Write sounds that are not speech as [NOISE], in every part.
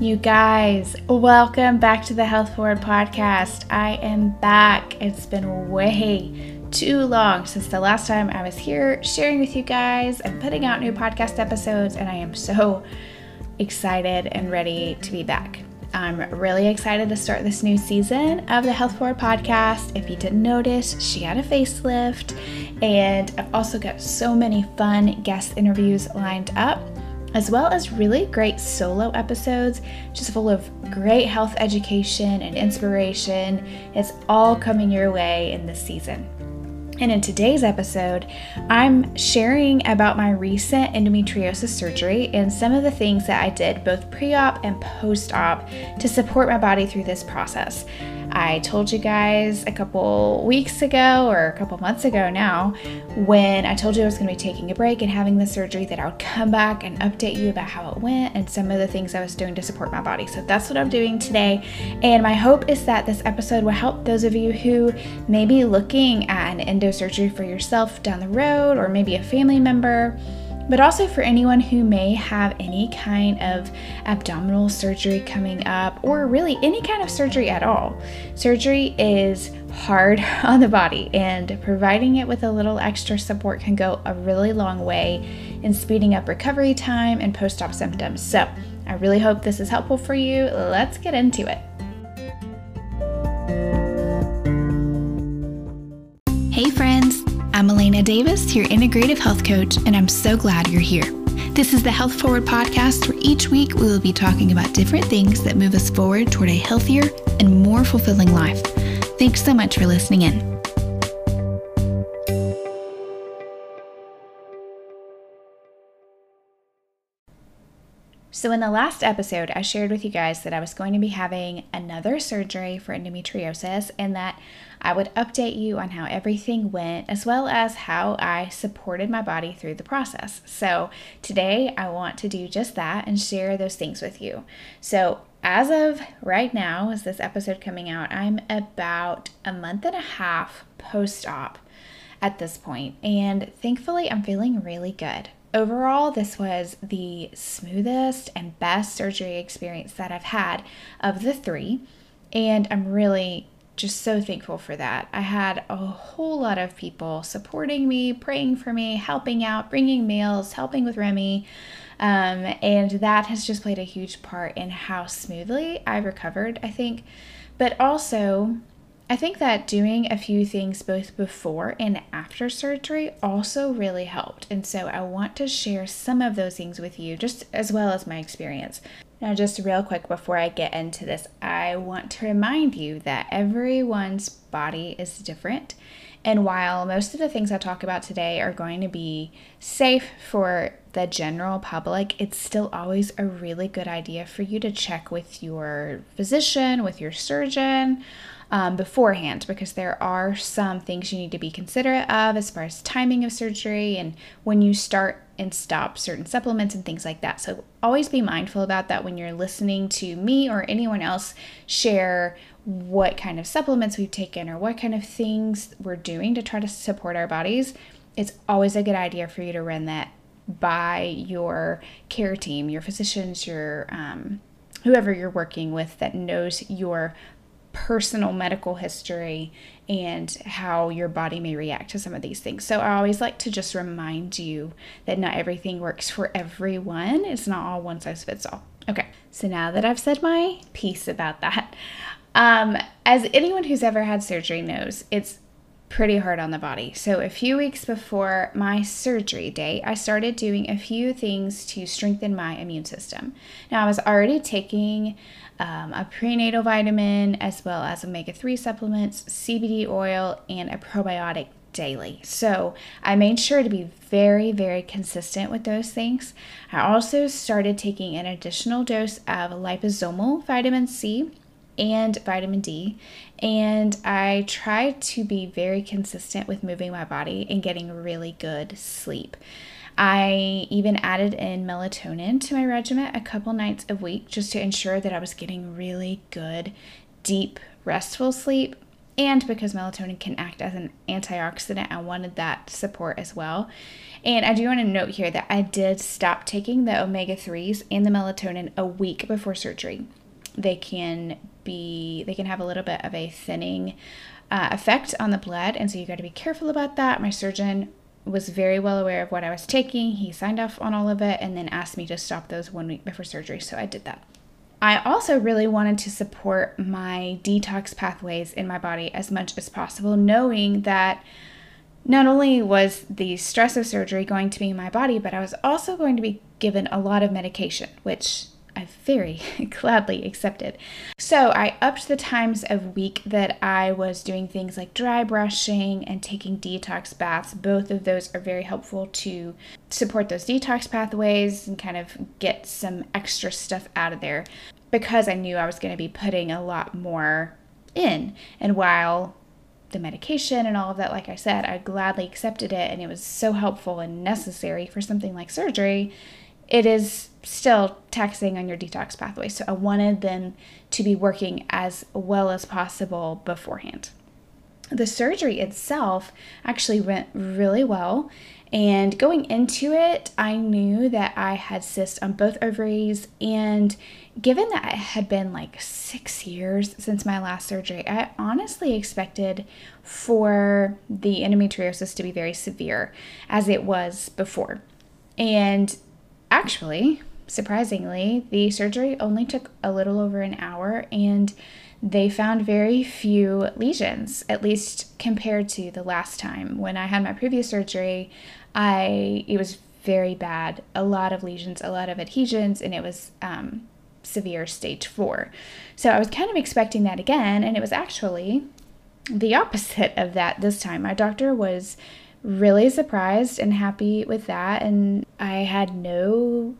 You guys, welcome back to the Health Forward podcast. I am back. It's been way too long since the last time I was here sharing with you guys and putting out new podcast episodes, and I am so excited and ready to be back. I'm really excited to start this new season of the Health Forward podcast. If you didn't notice, she got a facelift, and I've also got so many fun guest interviews lined up as well as really great solo episodes, just full of great health education and inspiration. It's all coming your way in this season. And in today's episode, I'm sharing about my recent endometriosis surgery and some of the things that I did both pre op and post op to support my body through this process. I told you guys a couple weeks ago or a couple months ago now when I told you I was going to be taking a break and having the surgery that I would come back and update you about how it went and some of the things I was doing to support my body. So that's what I'm doing today. And my hope is that this episode will help those of you who may be looking at an endo surgery for yourself down the road or maybe a family member but also for anyone who may have any kind of abdominal surgery coming up or really any kind of surgery at all. Surgery is hard [LAUGHS] on the body, and providing it with a little extra support can go a really long way in speeding up recovery time and post op symptoms. So, I really hope this is helpful for you. Let's get into it. I'm Davis, your integrative health coach, and I'm so glad you're here. This is the Health Forward podcast, where each week we will be talking about different things that move us forward toward a healthier and more fulfilling life. Thanks so much for listening in. So, in the last episode, I shared with you guys that I was going to be having another surgery for endometriosis and that I would update you on how everything went as well as how I supported my body through the process. So, today I want to do just that and share those things with you. So, as of right now, as this episode coming out, I'm about a month and a half post op at this point, and thankfully, I'm feeling really good. Overall, this was the smoothest and best surgery experience that I've had of the three, and I'm really just so thankful for that. I had a whole lot of people supporting me, praying for me, helping out, bringing meals, helping with Remy. Um, and that has just played a huge part in how smoothly I recovered, I think. But also, I think that doing a few things both before and after surgery also really helped. And so I want to share some of those things with you, just as well as my experience. Now, just real quick before I get into this, I want to remind you that everyone's body is different. And while most of the things I talk about today are going to be safe for the general public, it's still always a really good idea for you to check with your physician, with your surgeon um, beforehand because there are some things you need to be considerate of as far as timing of surgery and when you start and stop certain supplements and things like that. So always be mindful about that when you're listening to me or anyone else share what kind of supplements we've taken or what kind of things we're doing to try to support our bodies. It's always a good idea for you to run that by your care team, your physicians, your um, whoever you're working with that knows your personal medical history and how your body may react to some of these things. So I always like to just remind you that not everything works for everyone. It's not all one size fits all. Okay, so now that I've said my piece about that, um, as anyone who's ever had surgery knows, it's pretty hard on the body. So, a few weeks before my surgery date, I started doing a few things to strengthen my immune system. Now, I was already taking um, a prenatal vitamin, as well as omega 3 supplements, CBD oil, and a probiotic daily. So I made sure to be very, very consistent with those things. I also started taking an additional dose of liposomal vitamin C and vitamin D. And I tried to be very consistent with moving my body and getting really good sleep. I even added in melatonin to my regimen a couple nights a week just to ensure that I was getting really good, deep, restful sleep. And because melatonin can act as an antioxidant, I wanted that support as well. And I do want to note here that I did stop taking the omega 3s and the melatonin a week before surgery. They can be, they can have a little bit of a thinning uh, effect on the blood. And so you got to be careful about that. My surgeon was very well aware of what I was taking. He signed off on all of it and then asked me to stop those one week before surgery. So I did that. I also really wanted to support my detox pathways in my body as much as possible, knowing that not only was the stress of surgery going to be in my body, but I was also going to be given a lot of medication, which I very [LAUGHS] gladly accepted. So I upped the times of week that I was doing things like dry brushing and taking detox baths. Both of those are very helpful to support those detox pathways and kind of get some extra stuff out of there because I knew I was going to be putting a lot more in. And while the medication and all of that, like I said, I gladly accepted it and it was so helpful and necessary for something like surgery it is still taxing on your detox pathway. So I wanted them to be working as well as possible beforehand. The surgery itself actually went really well. And going into it, I knew that I had cysts on both ovaries. And given that it had been like six years since my last surgery, I honestly expected for the endometriosis to be very severe as it was before. And Actually, surprisingly, the surgery only took a little over an hour and they found very few lesions, at least compared to the last time. When I had my previous surgery, I it was very bad. A lot of lesions, a lot of adhesions, and it was um, severe stage four. So I was kind of expecting that again, and it was actually the opposite of that this time. My doctor was really surprised and happy with that. And I had no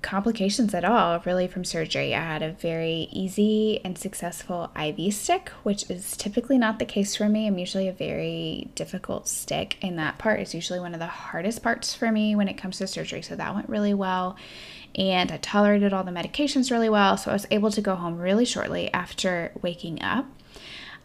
complications at all, really, from surgery. I had a very easy and successful IV stick, which is typically not the case for me. I'm usually a very difficult stick, and that part is usually one of the hardest parts for me when it comes to surgery. So that went really well. And I tolerated all the medications really well. So I was able to go home really shortly after waking up.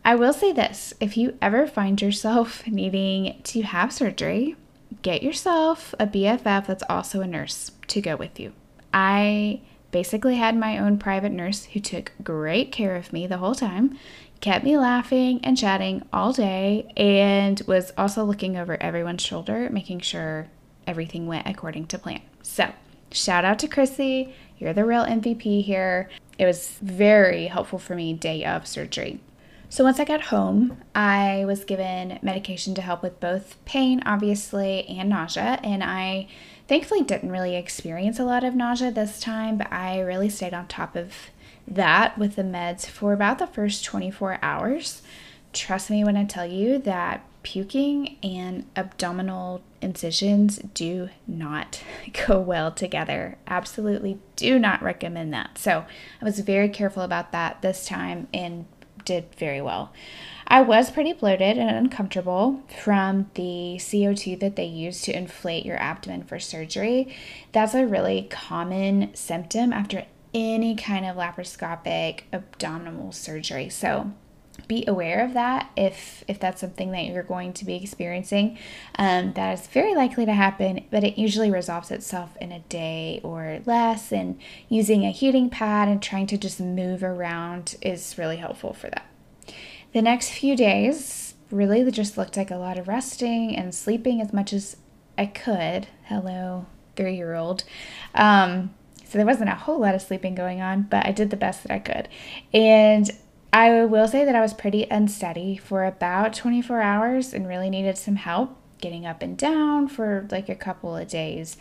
I will say this if you ever find yourself [LAUGHS] needing to have surgery, get yourself a BFF that's also a nurse to go with you. I basically had my own private nurse who took great care of me the whole time, kept me laughing and chatting all day, and was also looking over everyone's shoulder, making sure everything went according to plan. So, shout out to Chrissy. You're the real MVP here. It was very helpful for me day of surgery. So once I got home, I was given medication to help with both pain, obviously, and nausea. And I thankfully didn't really experience a lot of nausea this time, but I really stayed on top of that with the meds for about the first 24 hours. Trust me when I tell you that puking and abdominal incisions do not [LAUGHS] go well together. Absolutely do not recommend that. So I was very careful about that this time and did very well. I was pretty bloated and uncomfortable from the CO2 that they use to inflate your abdomen for surgery. That's a really common symptom after any kind of laparoscopic abdominal surgery. So be aware of that if if that's something that you're going to be experiencing. Um, that is very likely to happen but it usually resolves itself in a day or less and using a heating pad and trying to just move around is really helpful for that. The next few days really just looked like a lot of resting and sleeping as much as i could. Hello three year old um, so there wasn't a whole lot of sleeping going on but i did the best that i could. And I will say that I was pretty unsteady for about 24 hours and really needed some help getting up and down for like a couple of days.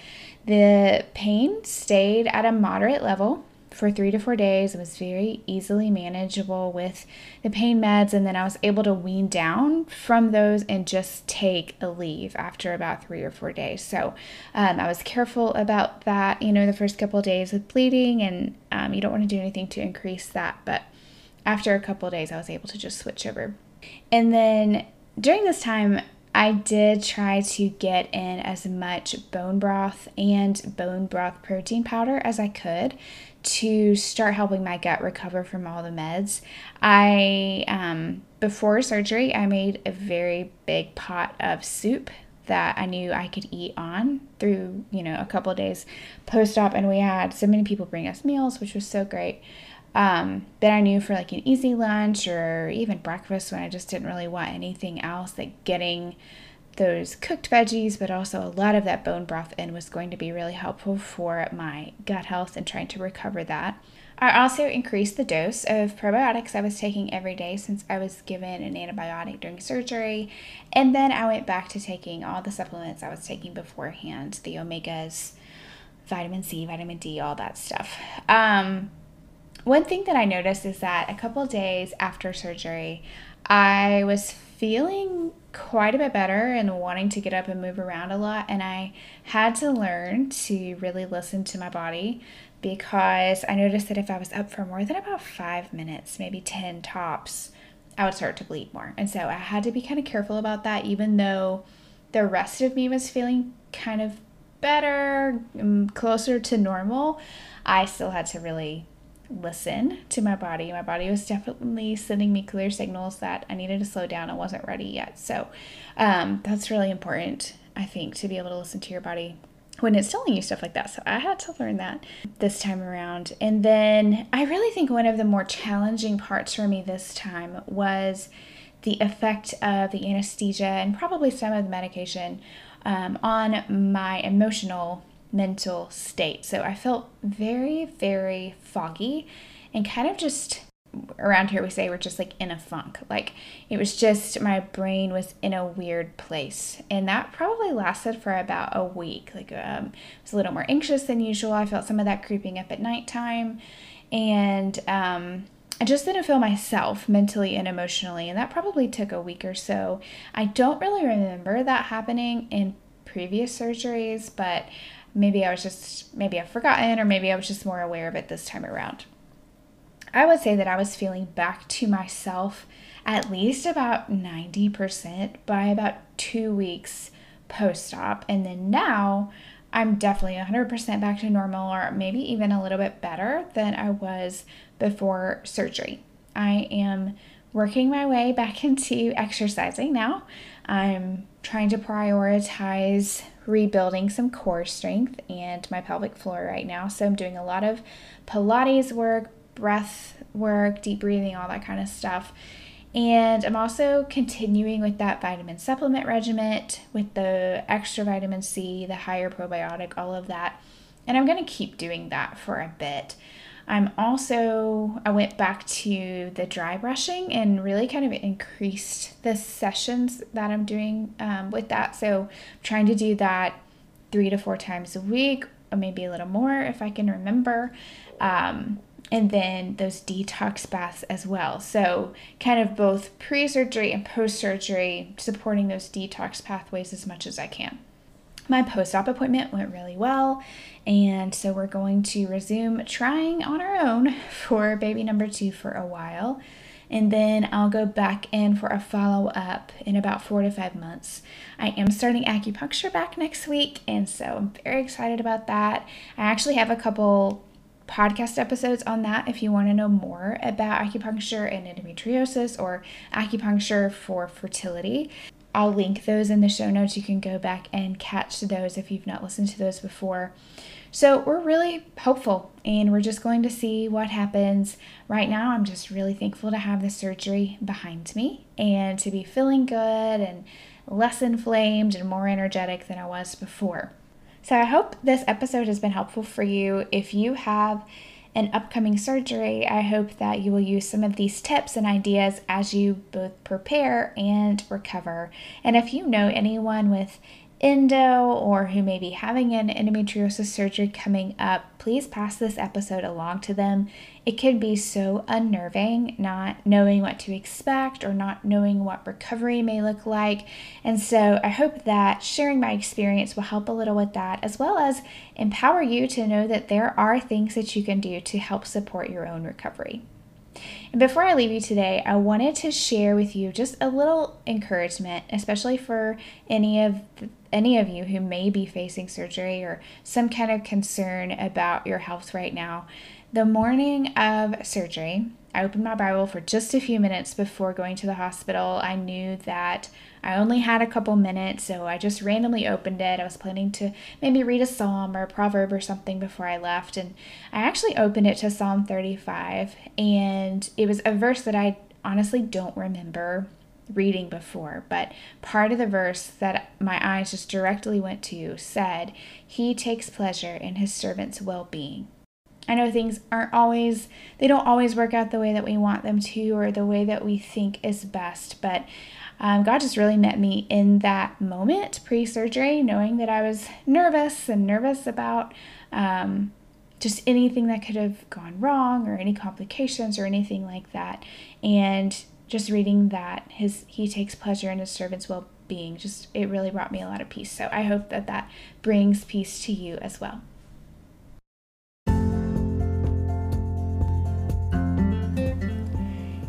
The pain stayed at a moderate level for three to four days. It was very easily manageable with the pain meds, and then I was able to wean down from those and just take Aleve after about three or four days. So um, I was careful about that, you know, the first couple of days with bleeding, and um, you don't want to do anything to increase that, but after a couple days, I was able to just switch over. And then during this time, I did try to get in as much bone broth and bone broth protein powder as I could to start helping my gut recover from all the meds. I, um, before surgery, I made a very big pot of soup that I knew I could eat on through, you know, a couple days post op. And we had so many people bring us meals, which was so great. Um, that I knew for like an easy lunch or even breakfast when I just didn't really want anything else, like getting those cooked veggies, but also a lot of that bone broth in was going to be really helpful for my gut health and trying to recover that. I also increased the dose of probiotics I was taking every day since I was given an antibiotic during surgery. And then I went back to taking all the supplements I was taking beforehand the omegas, vitamin C, vitamin D, all that stuff. Um, one thing that I noticed is that a couple days after surgery, I was feeling quite a bit better and wanting to get up and move around a lot. And I had to learn to really listen to my body because I noticed that if I was up for more than about five minutes, maybe 10 tops, I would start to bleed more. And so I had to be kind of careful about that, even though the rest of me was feeling kind of better, mm, closer to normal. I still had to really listen to my body. My body was definitely sending me clear signals that I needed to slow down. I wasn't ready yet. So um, that's really important, I think, to be able to listen to your body when it's telling you stuff like that. So I had to learn that this time around. And then I really think one of the more challenging parts for me this time was the effect of the anesthesia and probably some of the medication um, on my emotional mental state. So I felt very, very foggy and kind of just around here we say we're just like in a funk. Like it was just my brain was in a weird place. And that probably lasted for about a week. Like um I was a little more anxious than usual. I felt some of that creeping up at nighttime. And um I just didn't feel myself mentally and emotionally, and that probably took a week or so. I don't really remember that happening in previous surgeries, but maybe I was just, maybe I've forgotten, or maybe I was just more aware of it this time around. I would say that I was feeling back to myself at least about 90% by about two weeks post op. And then now I'm definitely 100% back to normal, or maybe even a little bit better than I was before surgery. I am working my way back [LAUGHS] into exercising now. I'm trying to prioritize rebuilding some core strength and my pelvic floor right now. So I'm doing a lot of Pilates work, breath work, deep breathing, all that kind of stuff. And I'm also continuing with that vitamin supplement regimen with the extra vitamin C, the higher probiotic, all of that. And I'm going to keep doing that for a bit. I'm also, I went back to the dry brushing and really kind of increased the sessions that I'm doing um, with that. So I'm trying to do that three to four times a week, or maybe a little more if I can remember. Um, and then those detox baths as well. So, kind of both pre surgery and post surgery, supporting those detox pathways as much as I can. My post op appointment went really well, and so we're going to resume trying on our own [LAUGHS] for baby number two for a while. And then I'll go back in for a follow up in about four to five months. I am starting acupuncture back next week, and so I'm very excited about that. I actually have a couple podcast episodes on that if you want to know more about acupuncture and endometriosis or acupuncture for fertility. I'll link those in the show notes. You can go back and catch those if you've not listened to those before. So, we're really hopeful and we're just going to see what happens. Right now, I'm just really thankful to have the surgery behind me and to be feeling good and less inflamed and more energetic than I was before. So I hope this episode has been helpful for you. If you have an upcoming surgery, I hope that you will use some of these tips and ideas as you both prepare and recover. And if you know anyone with endo or who may be having an endometriosis surgery coming up, please pass this episode along to them. It can be so unnerving not knowing what to expect or not knowing what recovery may look like. And so I hope that sharing my experience will help a little with that, as well as empower you to know that there are things that you can do to help support your own recovery. And before I leave you today, I wanted to share with you just a little encouragement, especially for any of any of you who may be facing surgery or some kind of concern about your health right now. The morning of surgery, I opened my Bible for just a few minutes before going to the hospital. I knew that I only had a couple minutes, so I just randomly opened it. I was planning to maybe read a psalm or a proverb or something before I left, and I actually opened it to Psalm 35, and it was a verse that I honestly don't remember reading before, but part of the verse that my eyes just directly went to said, He takes pleasure in His servant's well being. I know things aren't always, they don't always work out the way that we want them to or the way that we think is best, but um, God just really met me in that moment pre surgery, knowing that I was nervous and nervous about um, just anything that could have gone wrong or any complications or anything like that. And just reading that his he takes pleasure in his servant's well being just it really brought me a lot of peace so i hope that that brings peace to you as well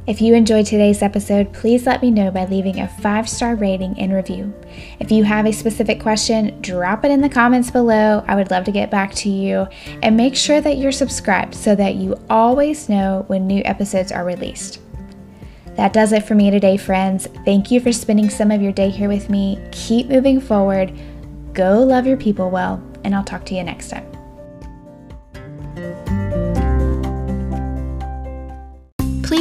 If you enjoyed today's episode, please let me know by leaving a five star rating and review. If you have a specific question, drop it in the comments below. I would love to get back to you. And make sure that you're subscribed so that you always know when new episodes are released. That does it for me today, friends. Thank you for spending some of your day here with me. Keep moving forward. Go love your people well, and I'll talk to you next time.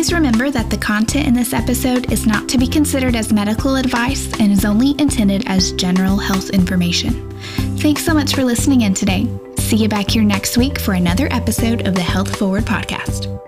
Please remember that the content in this episode is not to be considered as medical advice and is only intended as general health information. Thanks so much for listening in today. See you back here next week for another episode of the Health Forward Podcast.